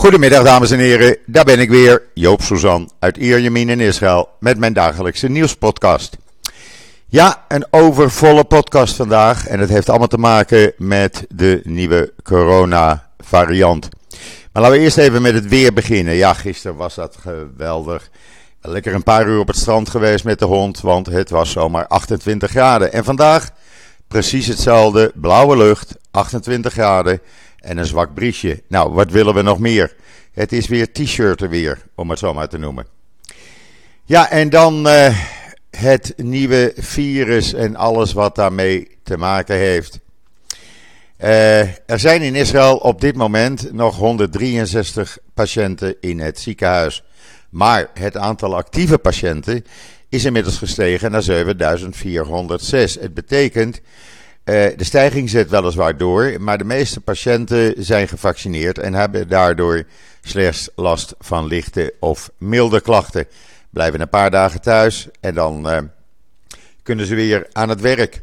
Goedemiddag dames en heren, daar ben ik weer, Joop Suzan uit Ierjemien in Israël met mijn dagelijkse nieuwspodcast. Ja, een overvolle podcast vandaag en het heeft allemaal te maken met de nieuwe corona variant. Maar laten we eerst even met het weer beginnen. Ja, gisteren was dat geweldig. Lekker een paar uur op het strand geweest met de hond, want het was zomaar 28 graden. En vandaag precies hetzelfde, blauwe lucht, 28 graden en een zwak briesje. Nou, wat willen we nog meer? Het is weer t-shirten weer, om het zo maar te noemen. Ja, en dan uh, het nieuwe virus en alles wat daarmee te maken heeft. Uh, er zijn in Israël op dit moment nog 163 patiënten in het ziekenhuis. Maar het aantal actieve patiënten is inmiddels gestegen naar 7406. Het betekent de stijging zet weliswaar door, maar de meeste patiënten zijn gevaccineerd en hebben daardoor slechts last van lichte of milde klachten. Blijven een paar dagen thuis en dan uh, kunnen ze weer aan het werk.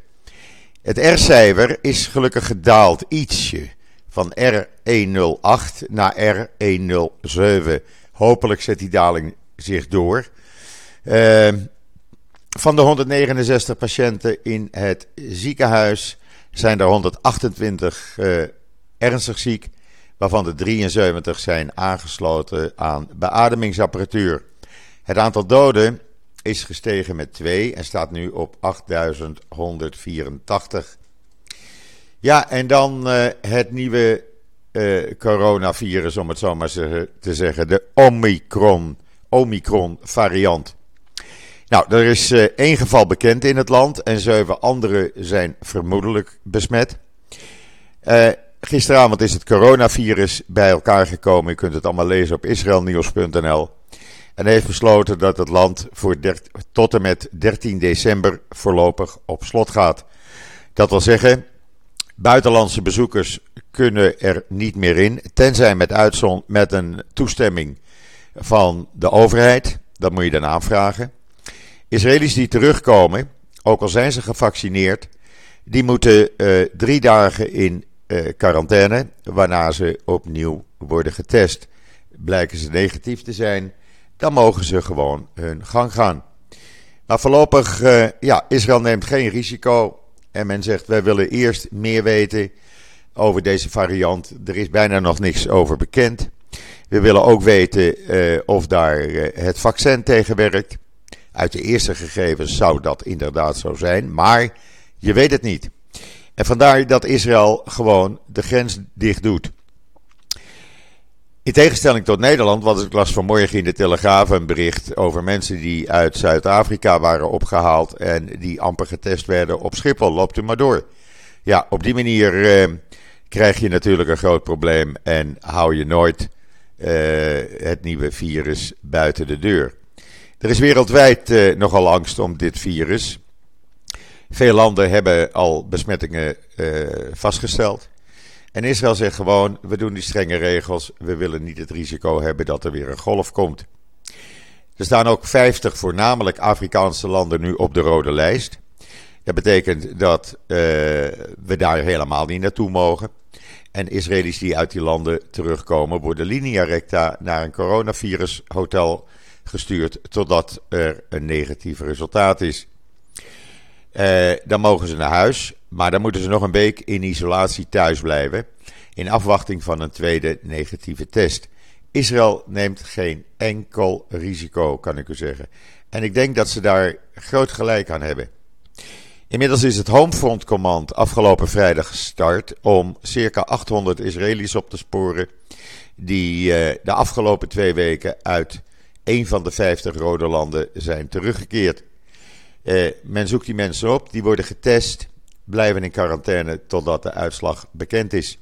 Het R-cijfer is gelukkig gedaald ietsje van R108 naar R107. Hopelijk zet die daling zich door. Uh, van de 169 patiënten in het ziekenhuis zijn er 128 uh, eh, ernstig ziek, waarvan de 73 zijn aangesloten aan beademingsapparatuur. Het aantal doden is gestegen met 2 en staat nu op 8184. Ja, en dan uh, het nieuwe uh, coronavirus, om het zo maar te zeggen, de Omicron, Omicron variant. Nou, er is uh, één geval bekend in het land en zeven anderen zijn vermoedelijk besmet. Uh, gisteravond is het coronavirus bij elkaar gekomen. U kunt het allemaal lezen op israelnieuws.nl. En heeft besloten dat het land voor tot en met 13 december voorlopig op slot gaat. Dat wil zeggen, buitenlandse bezoekers kunnen er niet meer in, tenzij met, uitzond, met een toestemming van de overheid. Dat moet je dan aanvragen. Israëli's die terugkomen, ook al zijn ze gevaccineerd, die moeten uh, drie dagen in uh, quarantaine, waarna ze opnieuw worden getest. Blijken ze negatief te zijn, dan mogen ze gewoon hun gang gaan. Maar voorlopig, uh, ja, Israël neemt geen risico. En men zegt, wij willen eerst meer weten over deze variant. Er is bijna nog niks over bekend. We willen ook weten of daar het vaccin tegen werkt. Uit de eerste gegevens zou dat inderdaad zo zijn, maar je weet het niet. En vandaar dat Israël gewoon de grens dicht doet. In tegenstelling tot Nederland, want ik las vanmorgen in de Telegraaf een bericht over mensen die uit Zuid-Afrika waren opgehaald en die amper getest werden op Schiphol. Loopt u maar door. Ja, op die manier eh, krijg je natuurlijk een groot probleem en hou je nooit eh, het nieuwe virus buiten de deur. Er is wereldwijd uh, nogal angst om dit virus. Veel landen hebben al besmettingen uh, vastgesteld. En Israël zegt gewoon: we doen die strenge regels. We willen niet het risico hebben dat er weer een golf komt. Er staan ook 50 voornamelijk Afrikaanse landen nu op de rode lijst. Dat betekent dat uh, we daar helemaal niet naartoe mogen. En Israëli's die uit die landen terugkomen, worden linea recta naar een coronavirushotel gestuurd totdat er een negatief resultaat is. Uh, dan mogen ze naar huis, maar dan moeten ze nog een week in isolatie thuis blijven. In afwachting van een tweede negatieve test. Israël neemt geen enkel risico, kan ik u zeggen. En ik denk dat ze daar groot gelijk aan hebben. Inmiddels is het Homefront Command afgelopen vrijdag gestart om circa 800 Israëli's op te sporen die uh, de afgelopen twee weken uit een van de 50 rode landen zijn teruggekeerd. Uh, men zoekt die mensen op, die worden getest, blijven in quarantaine totdat de uitslag bekend is.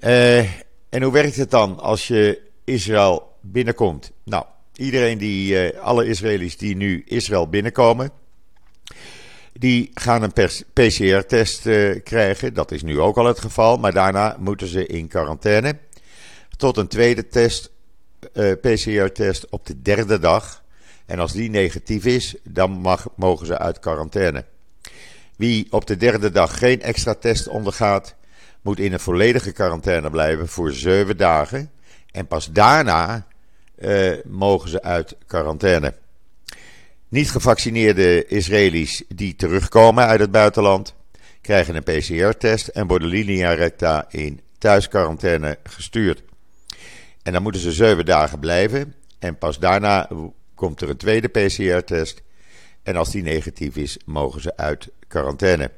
Uh, en hoe werkt het dan als je Israël binnenkomt? Nou, iedereen die, uh, alle Israëli's die nu Israël binnenkomen, die gaan een PCR-test krijgen. Dat is nu ook al het geval, maar daarna moeten ze in quarantaine. Tot een tweede test eh, PCR-test op de derde dag. En als die negatief is, dan mogen ze uit quarantaine. Wie op de derde dag geen extra test ondergaat, moet in een volledige quarantaine blijven voor zeven dagen. En pas daarna mogen ze uit quarantaine. Niet gevaccineerde Israëli's die terugkomen uit het buitenland krijgen een PCR-test en worden linea recta in thuisquarantaine gestuurd. En dan moeten ze zeven dagen blijven. En pas daarna komt er een tweede PCR-test. En als die negatief is, mogen ze uit quarantaine.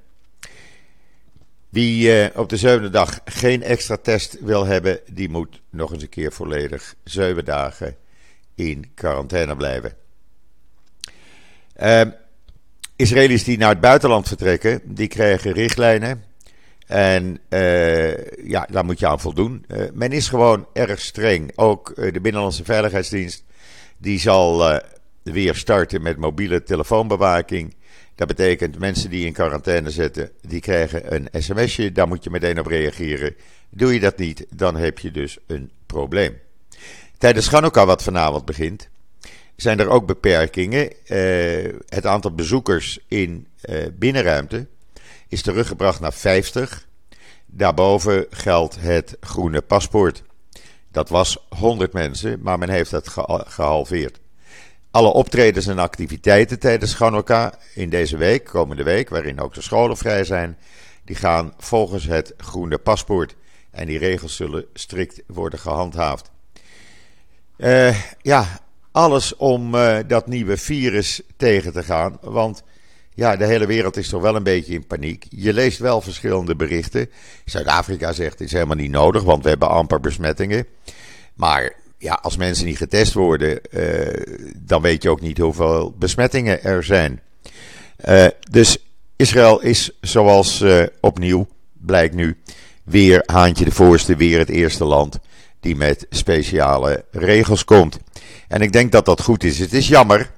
Wie eh, op de zevende dag geen extra test wil hebben, die moet nog eens een keer volledig zeven dagen in quarantaine blijven. Uh, Israëli's die naar het buitenland vertrekken, die krijgen richtlijnen. En uh, ja, daar moet je aan voldoen. Uh, men is gewoon erg streng. Ook uh, de Binnenlandse Veiligheidsdienst die zal weer starten met mobiele telefoonbewaking. Dat betekent mensen die in quarantaine zitten, die krijgen een sms'je. Daar moet je meteen op reageren. Doe je dat niet, dan heb je dus een probleem. Tijdens Chanukka, wat vanavond begint, zijn er ook beperkingen. Het aantal bezoekers in binnenruimte is teruggebracht naar 50. Daarboven geldt het groene paspoort. Dat was 100 mensen, maar men heeft dat gehalveerd. Alle optredens en activiteiten tijdens Hanukkah in deze week, komende week, waarin ook de scholen vrij zijn, die gaan volgens het groene paspoort. En die regels zullen strikt worden gehandhaafd. Uh, ja, alles om uh, dat nieuwe virus tegen te gaan. Want ja, de hele wereld is toch wel een beetje in paniek. Je leest wel verschillende berichten. Zuid-Afrika zegt het is helemaal niet nodig, want we hebben amper besmettingen. Maar ja, als mensen niet getest worden, uh, dan weet je ook niet hoeveel besmettingen er zijn. Uh, dus Israël is zoals opnieuw, blijkt nu, weer haantje de voorste, weer het eerste land die met speciale regels komt. En ik denk dat dat goed is. Het is jammer,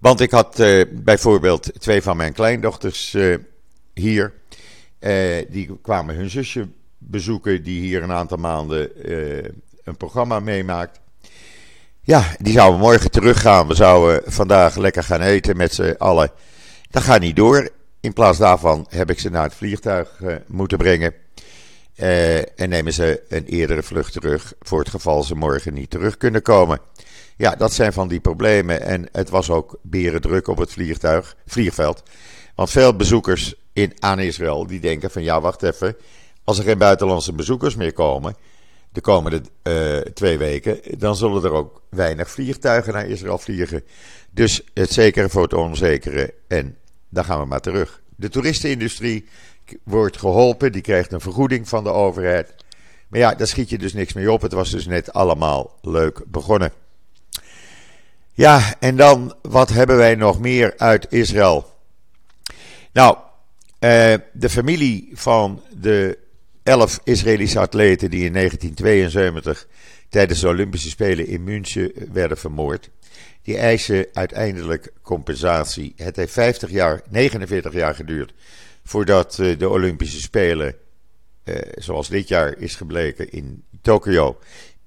want ik had uh, bijvoorbeeld twee van mijn kleindochters uh, hier. Uh, die kwamen hun zusje bezoeken, die hier een aantal maanden een programma meemaakt. Ja, die zouden morgen teruggaan. We zouden vandaag lekker gaan eten met z'n allen. Dat gaat niet door. In plaats daarvan heb ik ze naar het vliegtuig moeten brengen. En nemen ze een eerdere vlucht terug voor het geval ze morgen niet terug kunnen komen. Ja, dat zijn van die problemen. En het was ook beren druk op het vliegtuig, vliegveld. Want veel bezoekers in, aan Israël die denken van ja, wacht even. Als er geen buitenlandse bezoekers meer komen de komende uh, twee weken, dan zullen er ook weinig vliegtuigen naar Israël vliegen. Dus het zekere voor het onzekere. En dan gaan we maar terug. De toeristenindustrie wordt geholpen, die krijgt een vergoeding van de overheid. Maar ja, daar schiet je dus niks mee op. Het was dus net allemaal leuk begonnen. Ja, en dan, wat hebben wij nog meer uit Israël? Nou, eh, de familie van de elf Israëlische atleten die in 1972 tijdens de Olympische Spelen in München werden vermoord, die eisen uiteindelijk compensatie. Het heeft 50 jaar, 49 jaar geduurd voordat eh, de Olympische Spelen, eh, zoals dit jaar is gebleken in Tokio,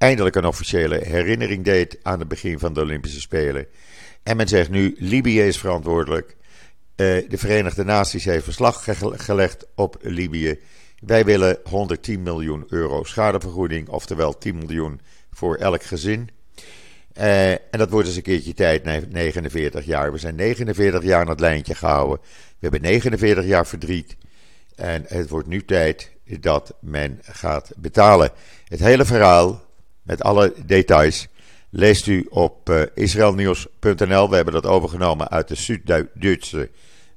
eindelijk een officiële herinnering deed aan het begin van de Olympische Spelen. En men zegt nu, Libië is verantwoordelijk. Eh, de Verenigde Naties heeft verslag gelegd op Libië. Wij willen 110 miljoen euro schadevergoeding, oftewel 10 miljoen voor elk gezin. Uh, en dat wordt eens een keertje tijd, 49 jaar. We zijn 49 jaar aan het lijntje gehouden. We hebben 49 jaar verdriet. En het wordt nu tijd dat men gaat betalen. Het hele verhaal, met alle details, leest u op uh, israelnieuws.nl. We hebben dat overgenomen uit de Zuid-Duitse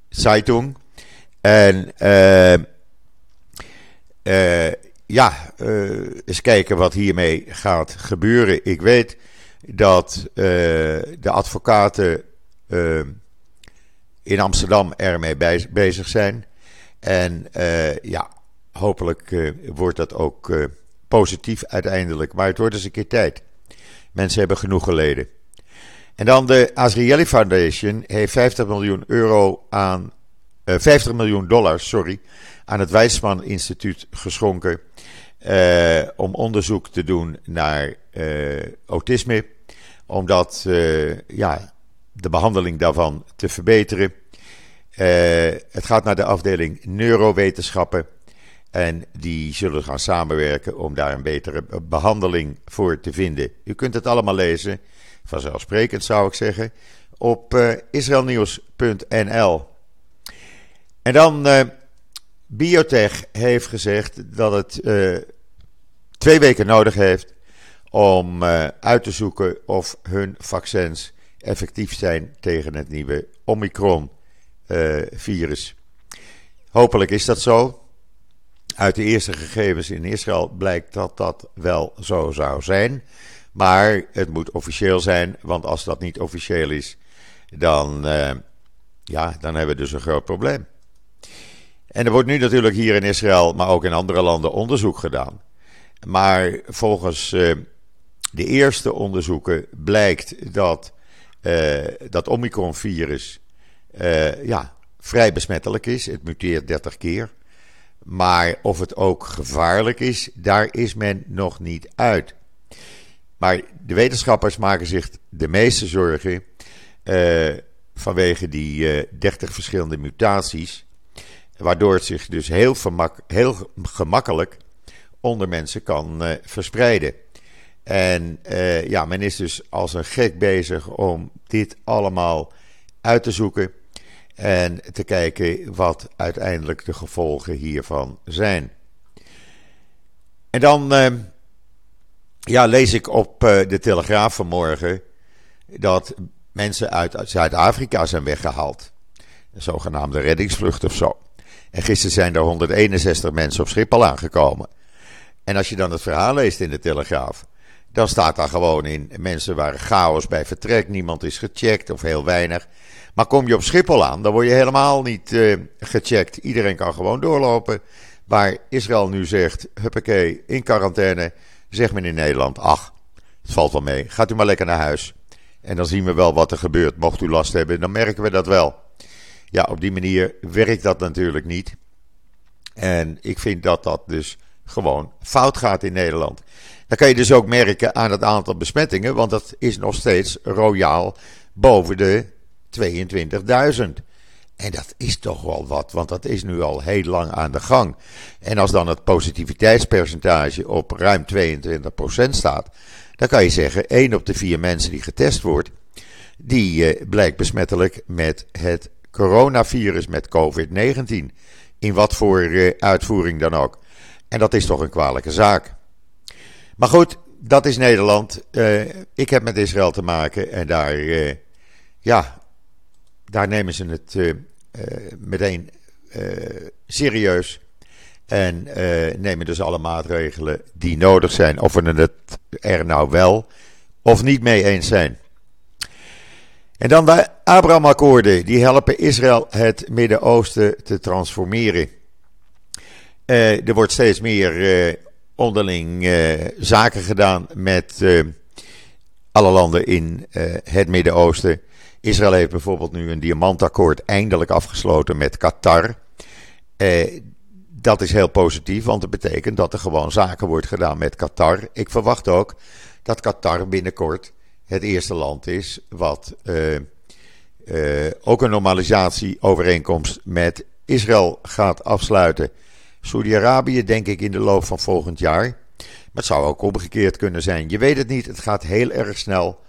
Zeitung. En uh, ja, eens kijken wat hiermee gaat gebeuren. Ik weet dat de advocaten in Amsterdam ermee bezig zijn. En ja, hopelijk wordt dat ook positief uiteindelijk. Maar het wordt eens een keer tijd. Mensen hebben genoeg geleden. En dan de Azrieli Foundation heeft 50 miljoen euro aan. 50 miljoen dollar, sorry, aan het Weizmann Instituut geschonken. om onderzoek te doen naar autisme omdat uh, ja, de behandeling daarvan te verbeteren. Uh, het gaat naar de afdeling neurowetenschappen. En die zullen gaan samenwerken om daar een betere behandeling voor te vinden. U kunt het allemaal lezen, vanzelfsprekend zou ik zeggen, op uh, israelnieuws.nl. En dan, uh, Biotech heeft gezegd dat het uh, twee weken nodig heeft om uit te zoeken of hun vaccins effectief zijn tegen het nieuwe Omicron-virus. Hopelijk is dat zo. Uit de eerste gegevens in Israël blijkt dat dat wel zo zou zijn. Maar het moet officieel zijn, want als dat niet officieel is, dan, uh, ja, dan hebben we dus een groot probleem. En er wordt nu natuurlijk hier in Israël, maar ook in andere landen onderzoek gedaan. Maar volgens uh, de eerste onderzoeken blijkt dat uh, dat Omicron-virus ja, vrij besmettelijk is. Het muteert 30 keer. Maar of het ook gevaarlijk is, daar is men nog niet uit. Maar de wetenschappers maken zich de meeste zorgen uh, vanwege die uh, eh, 30 verschillende mutaties. Waardoor het zich dus heel, heel gemakkelijk onder mensen kan uh, verspreiden. En ja, men is dus als een gek bezig om dit allemaal uit te zoeken. En te kijken wat uiteindelijk de gevolgen hiervan zijn. En dan ja, lees ik op de Telegraaf vanmorgen dat mensen uit Zuid-Afrika zijn weggehaald. Een zogenaamde reddingsvlucht of zo. En gisteren zijn er 161 mensen op Schiphol aangekomen. En als je dan het verhaal leest in de Telegraaf, dan staat daar gewoon in: mensen waren chaos bij vertrek, niemand is gecheckt of heel weinig. Maar kom je op Schiphol aan, dan word je helemaal niet uh, gecheckt. Iedereen kan gewoon doorlopen. Waar Israël nu zegt: huppakee, in quarantaine, zegt men in Nederland: ach, het valt wel mee, gaat u maar lekker naar huis. En dan zien we wel wat er gebeurt. Mocht u last hebben, dan merken we dat wel. Ja, op die manier werkt dat natuurlijk niet. En ik vind dat dat dus gewoon fout gaat in Nederland. Dan kan je dus ook merken aan het aantal besmettingen, want dat is nog steeds royaal boven de 22.000. En dat is toch wel wat, want dat is nu al heel lang aan de gang. En als dan het positiviteitspercentage op ruim 22% staat, dan kan je zeggen, 1 op de 4 mensen die getest wordt, die uh, blijkt besmettelijk met het coronavirus, met COVID-19. In wat voor uh, uitvoering dan ook. En dat is toch een kwalijke zaak. Maar goed, dat is Nederland. Uh, ik heb met Israël te maken en daar, ja, daar nemen ze het meteen serieus. En nemen dus alle maatregelen die nodig zijn. Of we het er nou wel of niet mee eens zijn. En dan de Abraham-akkoorden. Die helpen Israël het Midden-Oosten te transformeren. Er wordt steeds meer onderling zaken gedaan met alle landen in het Midden-Oosten. Israël heeft bijvoorbeeld nu een diamantakkoord eindelijk afgesloten met Qatar. Dat is heel positief, want het betekent dat er gewoon zaken wordt gedaan met Qatar. Ik verwacht ook dat Qatar binnenkort het eerste land is wat uh, uh, ook een normalisatieovereenkomst met Israël gaat afsluiten. Saudi-Arabië denk ik in de loop van volgend jaar. Maar het zou ook omgekeerd kunnen zijn. Je weet het niet, het gaat heel erg snel.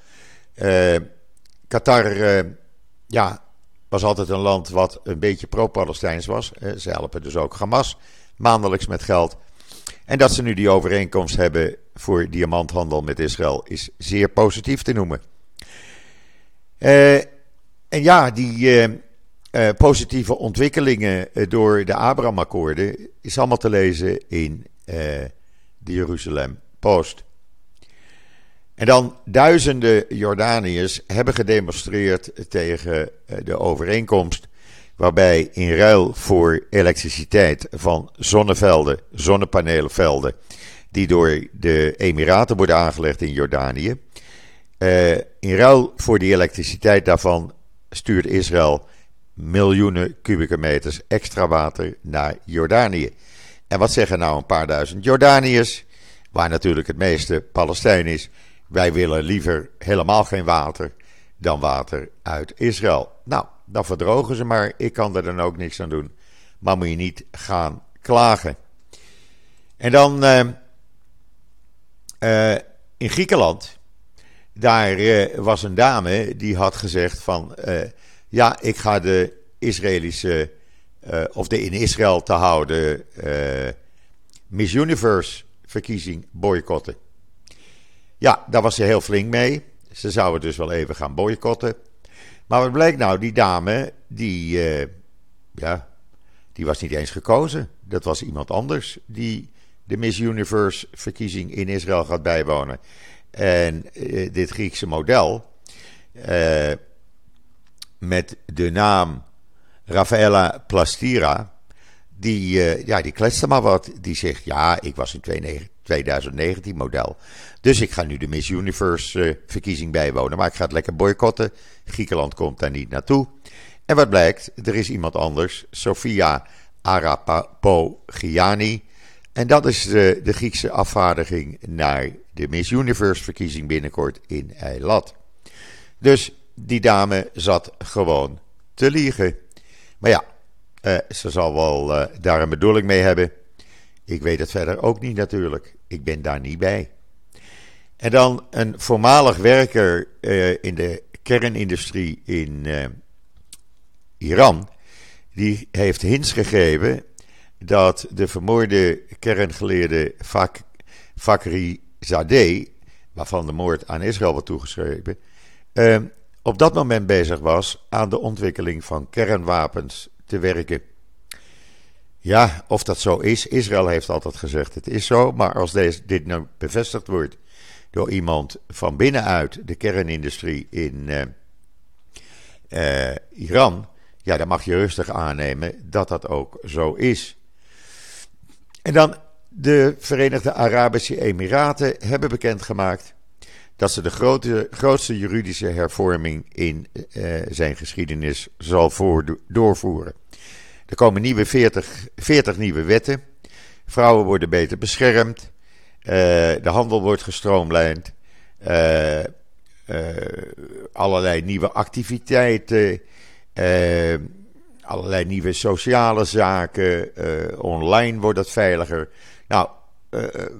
Qatar, ja, was altijd een land wat een beetje pro-Palestijns was. Ze helpen dus ook Hamas maandelijks met geld. En dat ze nu die overeenkomst hebben voor diamanthandel met Israël is zeer positief te noemen. Uh, en ja, die uh, positieve ontwikkelingen door de Abraham-akkoorden is allemaal te lezen in de Jeruzalem Post. En dan duizenden Jordaniërs hebben gedemonstreerd tegen de overeenkomst waarbij in ruil voor elektriciteit van zonnevelden, zonnepanelenvelden, die door de Emiraten worden aangelegd in Jordanië, uh, in ruil voor die elektriciteit daarvan stuurt Israël miljoenen kubieke meters extra water naar Jordanië. En wat zeggen nou een paar duizend Jordaniërs, waar natuurlijk het meeste Palestijn is, wij willen liever helemaal geen water dan water uit Israël. Nou, dan verdrogen ze maar. Ik kan er dan ook niks aan doen. Maar moet je niet gaan klagen. En dan in Griekenland, daar was een dame die had gezegd van, ja, ik ga de Israëlische, of de in Israël te houden Miss Universe verkiezing boycotten. Ja, daar was ze heel flink mee. Ze zouden dus wel even gaan boycotten. Maar wat blijkt nou? Die dame, die, uh, ja, die was niet eens gekozen. Dat was iemand anders die de Miss Universe verkiezing in Israël gaat bijwonen. En uh, dit Griekse model, uh, met de naam Rafaela Plastira, die, ja, die kletste maar wat. Die zegt, ja, ik was in 2019 model. Dus ik ga nu de Miss Universe uh, verkiezing bijwonen. Maar ik ga het lekker boycotten. Griekenland komt daar niet naartoe. En wat blijkt? Er is iemand anders. Sofia Arapapogiani. En dat is de, de Griekse afvaardiging naar de Miss Universe verkiezing binnenkort in Eilat. Dus die dame zat gewoon te liegen. Maar ja, uh, ze zal wel daar een bedoeling mee hebben. Ik weet het verder ook niet natuurlijk. Ik ben daar niet bij. En dan een voormalig werker uh, in de kernindustrie in uh, Iran. Die heeft hints gegeven dat de vermoorde kerngeleerde Fak Fakri Zadeh, waarvan de moord aan Israël wordt toegeschreven, uh, op dat moment bezig was aan de ontwikkeling van kernwapens te werken. Ja, of dat zo is. Israël heeft altijd gezegd het is zo. Maar als deze, dit nou bevestigd wordt door iemand van binnenuit de kernindustrie in uh, uh, Iran. Ja, dan mag je rustig aannemen dat dat ook zo is. En dan de Verenigde Arabische Emiraten hebben bekendgemaakt dat ze de grootste juridische hervorming in uh, zijn geschiedenis zal doorvoeren. Er komen nieuwe 40, 40 nieuwe wetten. Vrouwen worden beter beschermd. Uh, de handel wordt gestroomlijnd. Uh, allerlei nieuwe activiteiten. allerlei nieuwe sociale zaken. online wordt het veiliger. Nou,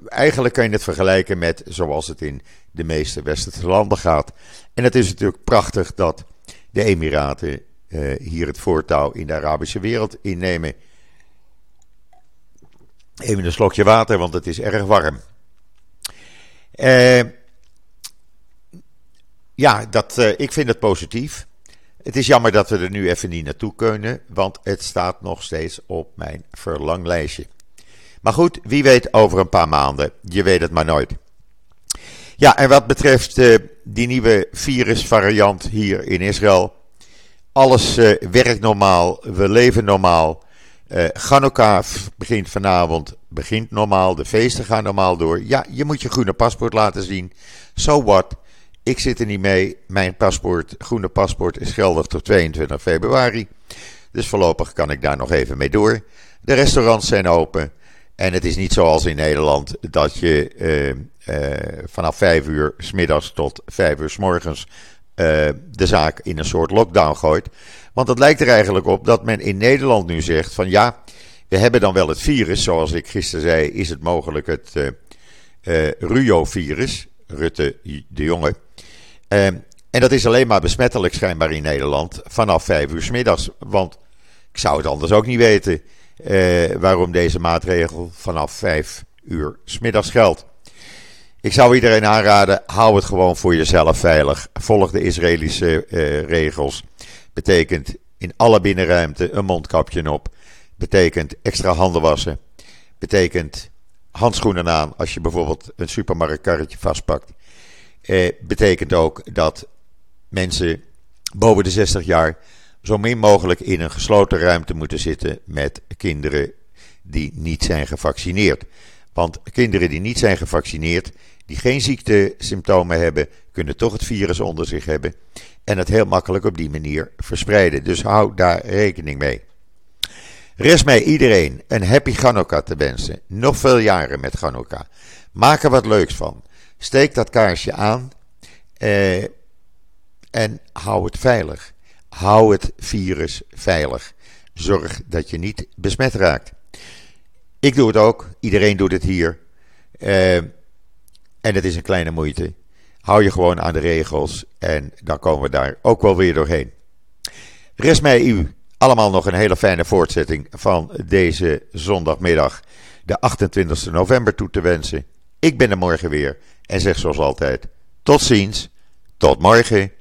eigenlijk kan je het vergelijken met zoals het in de meeste westerse landen gaat. En het is natuurlijk prachtig dat de Emiraten hier het voortouw in de Arabische wereld innemen. Even een slokje water, want het is erg warm. Uh, ja, dat, uh, ik vind het positief. Het is jammer dat we er nu even niet naartoe kunnen, want het staat nog steeds op mijn verlanglijstje. Maar goed, wie weet over een paar maanden. Je weet het maar nooit. Ja, en wat betreft die nieuwe virusvariant hier in Israël. Alles uh, werkt normaal, we leven normaal. Uh, Chanukka begint vanavond, begint normaal, de feesten gaan normaal door. Ja, je moet je groene paspoort laten zien. So what? Ik zit er niet mee. Mijn paspoort, groene paspoort is geldig tot 22 februari. Dus voorlopig kan ik daar nog even mee door. De restaurants zijn open. En het is niet zoals in Nederland dat je uh, vanaf 5 uur s middags tot 5 uur s morgens de zaak in een soort lockdown gooit. Want het lijkt er eigenlijk op dat men in Nederland nu zegt van ja, we hebben dan wel het virus, zoals ik gisteren zei, is het mogelijk het uh, uh, Ruyo-virus, Rutte de Jonge. en dat is alleen maar besmettelijk schijnbaar in Nederland vanaf 5 uur s middags. Want ik zou het anders ook niet weten waarom deze maatregel vanaf 5 uur s middags geldt. Ik zou iedereen aanraden, hou het gewoon voor jezelf veilig. Volg de Israëlische uh, regels. Betekent in alle binnenruimte een mondkapje op. Betekent extra handen wassen. Betekent handschoenen aan als je bijvoorbeeld een supermarktkarretje vastpakt. Eh, betekent ook dat mensen boven de 60 jaar zo min mogelijk in een gesloten ruimte moeten zitten met kinderen die niet zijn gevaccineerd. Want kinderen die niet zijn gevaccineerd, die geen ziektesymptomen hebben, kunnen toch het virus onder zich hebben en het heel makkelijk op die manier verspreiden. Dus hou daar rekening mee. Rest mij iedereen een happy Hanukkah te wensen. Nog veel jaren met Hanukkah. Maak er wat leuks van. Steek dat kaarsje aan eh, en hou het veilig. Hou het virus veilig. Zorg dat je niet besmet raakt. Ik doe het ook. Iedereen doet het hier. Uh, en het is een kleine moeite. Hou je gewoon aan de regels en dan komen we daar ook wel weer doorheen. Rest mij u allemaal nog een hele fijne voortzetting van deze zondagmiddag, de 28 november, toe te wensen. Ik ben er morgen weer en zeg zoals altijd: tot ziens, tot morgen.